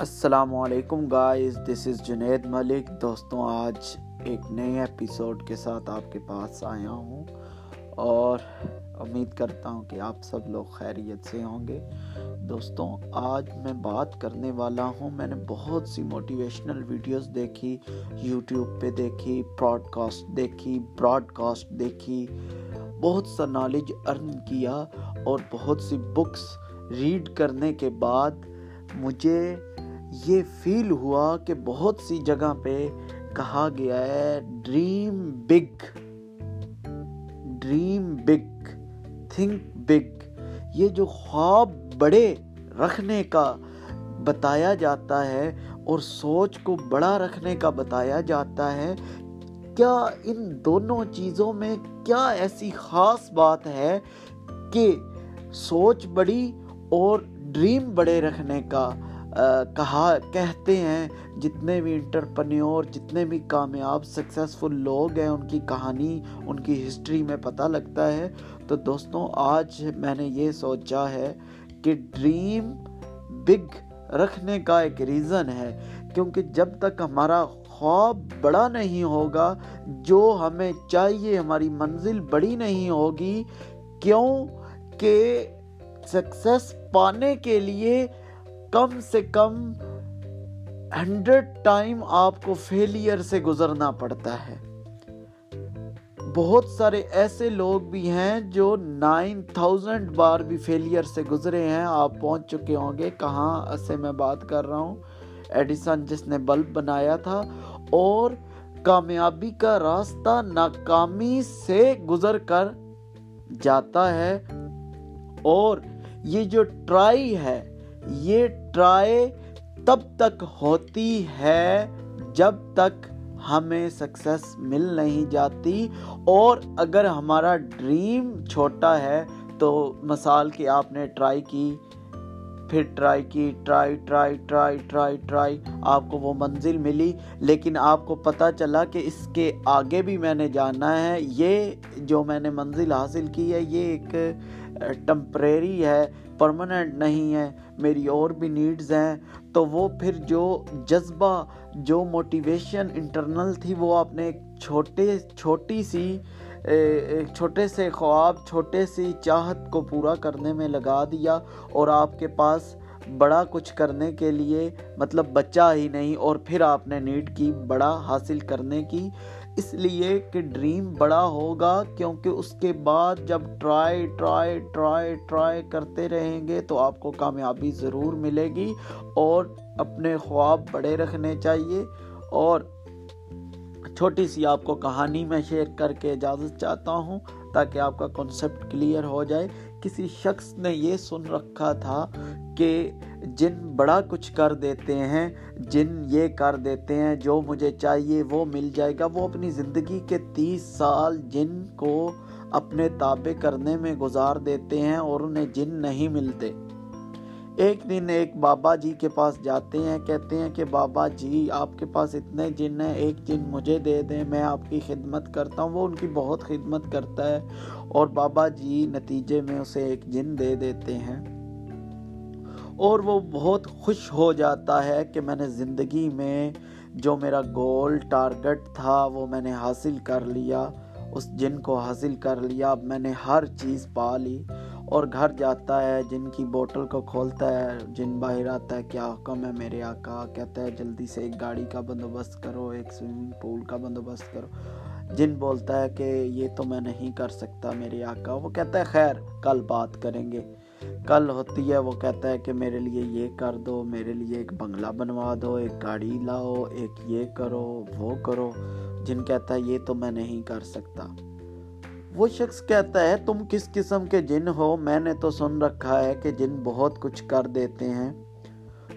السلام علیکم guys this از جنید ملک. دوستوں، آج ایک نئے ایپیسوڈ کے ساتھ آپ کے پاس آیا ہوں اور امید کرتا ہوں کہ آپ سب لوگ خیریت سے ہوں گے۔ دوستوں، آج میں بات کرنے والا ہوں۔ میں نے بہت سی موٹیویشنل ویڈیوز دیکھی یوٹیوب پہ دیکھی براڈ کاسٹ دیکھی براڈ کاسٹ دیکھی، بہت سا نالج ارن کیا اور بہت سی بکس ریڈ کرنے کے بعد مجھے یہ فیل ہوا کہ بہت سی جگہ پہ کہا گیا ہے dream big dream big think big یہ جو خواب بڑے رکھنے کا بتایا جاتا ہے اور سوچ کو بڑا رکھنے کا بتایا جاتا ہے، کیا ان دونوں چیزوں میں کیا ایسی خاص بات ہے کہ سوچ بڑی اور ڈریم بڑے رکھنے کا کہا، کہتے ہیں، جتنے بھی انٹرپنیور جتنے بھی کامیاب سکسیسفل لوگ ہیں، ان کی کہانی، ان کی ہسٹری میں پتہ لگتا ہے۔ تو دوستوں، آج میں نے یہ سوچا ہے کہ ڈریم بگ رکھنے کا ایک ریزن ہے۔ کیونکہ جب تک ہمارا خواب بڑا نہیں ہوگا، جو ہمیں چاہیے، ہماری منزل بڑی نہیں ہوگی، کیوں کہ سکسیس پانے کے لیے کم سے کم ہنڈریڈ ٹائم آپ کو فیلئر سے گزرنا پڑتا ہے۔ بہت سارے ایسے لوگ بھی ہیں جو نائن تھاؤزینڈ بار بھی فیلئر سے گزرے ہیں۔ آپ پہنچ چکے ہوں گے۔ کہاں؟ سے میں بات کر رہا ہوں۔ ایڈیسن جس نے بلب بنایا تھا اور کامیابی کا راستہ ناکامی سے گزر کر جاتا ہے اور یہ جو ٹرائی ہے یہ ٹرائی تب تک ہوتی ہے جب تک ہمیں سکسیس مل نہیں جاتی اور اگر ہمارا ڈریم چھوٹا ہے تو مثال کہ آپ نے ٹرائی کی، پھر ٹرائی کی try try try try try آپ کو وہ منزل ملی۔ لیکن آپ کو پتہ چلا کہ اس کے آگے بھی میں نے جانا ہے۔ یہ جو میں نے منزل حاصل کی ہے، یہ ایک ٹمپریری ہے پرماننٹ نہیں ہے، میری اور بھی نیڈز ہیں، تو وہ پھر جو جذبہ، جو موٹیویشن انٹرنل تھی وہ آپ نے ایک چھوٹے، چھوٹی سی ایک چھوٹے سے خواب، چھوٹے سی چاہت کو پورا کرنے میں لگا دیا اور آپ کے پاس بڑا کچھ کرنے کے لیے مطلب بچہ ہی نہیں اور پھر آپ نے نیڈ کی، بڑا حاصل کرنے کی۔ اس لیے کہ ڈریم بڑا ہوگا کیونکہ اس کے بعد جب ٹرائی ٹرائی ٹرائی ٹرائی کرتے رہیں گے تو آپ کو کامیابی ضرور ملے گی اور اپنے خواب بڑے رکھنے چاہیے اور چھوٹی سی آپ کو کہانی میں شیئر کر کے اجازت چاہتا ہوں تاکہ آپ کا کنسپٹ کلیئر ہو جائے۔ کسی شخص نے یہ سن رکھا تھا کہ جن بڑا کچھ کر دیتے ہیں، جن یہ کر دیتے ہیں، جو مجھے چاہیے وہ مل جائے گا۔ وہ اپنی زندگی کے تیس سال جن کو اپنے تابع کرنے میں گزار دیتے ہیں اور انہیں جن نہیں ملتے۔ ایک دن ایک بابا جی کے پاس جاتے ہیں، کہتے ہیں کہ بابا جی آپ کے پاس اتنے جن ہیں، ایک جن مجھے دے دیں، میں آپ کی خدمت کرتا ہوں، وہ ان کی بہت خدمت کرتا ہے۔ اور بابا جی نتیجے میں اسے ایک جن دے دیتے ہیں۔ اور وہ بہت خوش ہو جاتا ہے کہ میں نے زندگی میں جو میرا گول ٹارگٹ تھا، وہ میں نے حاصل کر لیا۔ اس جن کو حاصل کر لیا، اب میں نے ہر چیز پا لی۔ اور گھر جاتا ہے، جن کی بوٹل کو کھولتا ہے، جن باہر آتا ہے، کیا حکم ہے میرے آقا؟ کہتا ہے، جلدی سے ایک گاڑی کا بندوبست کرو، ایک سوئمنگ پول کا بندوبست کرو۔ جن بولتا ہے کہ یہ تو میں نہیں کر سکتا میرے آقا، وہ کہتا ہے، خیر، کل بات کریں گے۔ کل ہوتی ہے، وہ کہتا ہے کہ میرے لیے یہ کر دو، میرے لیے ایک بنگلہ بنوا دو، ایک گاڑی لاؤ، ایک یہ کرو، وہ کرو۔ جن کہتا ہے، یہ تو میں نہیں کر سکتا۔ وہ شخص کہتا ہے، تم کس قسم کے جن ہو؟ میں نے تو سن رکھا ہے کہ جن بہت کچھ کر دیتے ہیں۔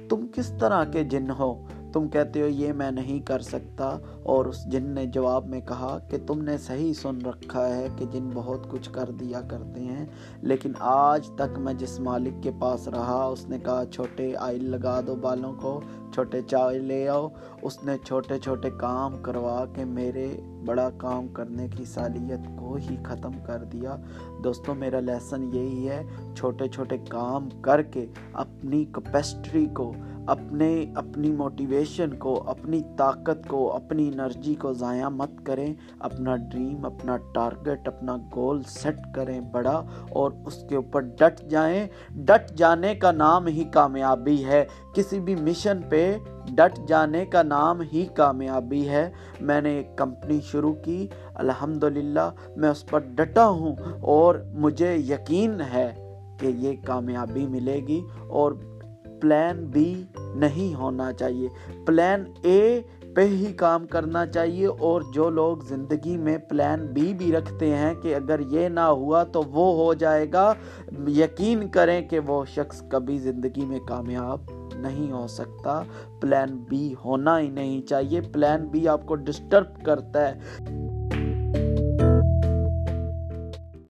تم کس طرح کے جن ہو؟ تم کہتے ہو یہ میں نہیں کر سکتا، اور اس جن نے جواب میں کہا کہ تم نے صحیح سن رکھا ہے کہ جن بہت کچھ کر دیا کرتے ہیں، لیکن آج تک میں جس مالک کے پاس رہا، اس نے کہا، چھوٹے آئل لگا دو بالوں کو، چھوٹے چائے لے آؤ۔ اس نے چھوٹے چھوٹے کام کروا کے میرے بڑا کام کرنے کی صلاحیت کو ہی ختم کر دیا۔ دوستوں میرا لیسن یہی ہے، چھوٹے چھوٹے کام کر کے اپنی کپیسٹری کو اپنے، اپنی موٹیویشن کو، اپنی طاقت کو، اپنی انرجی کو ضائع مت کریں۔ اپنا ڈریم اپنا ٹارگٹ اپنا گول سیٹ کریں بڑا اور اس کے اوپر ڈٹ جائیں۔ ڈٹ جانے کا نام ہی کامیابی ہے۔ کسی بھی مشن پہ ڈٹ جانے کا نام ہی کامیابی ہے۔ میں نے ایک کمپنی شروع کی۔ الحمدللہ، میں اس پر ڈٹا ہوں اور مجھے یقین ہے کہ یہ کامیابی ملے گی اور پلان بی نہیں ہونا چاہیے۔ پلان اے پہ ہی کام کرنا چاہیے اور جو لوگ زندگی میں پلان بی بھی رکھتے ہیں کہ اگر یہ نہ ہوا تو وہ ہو جائے گا۔ یقین کریں کہ وہ شخص کبھی زندگی میں کامیاب نہیں ہو سکتا۔ پلان بی ہونا ہی نہیں چاہیے۔ پلان بی آپ کو ڈسٹرب کرتا ہے۔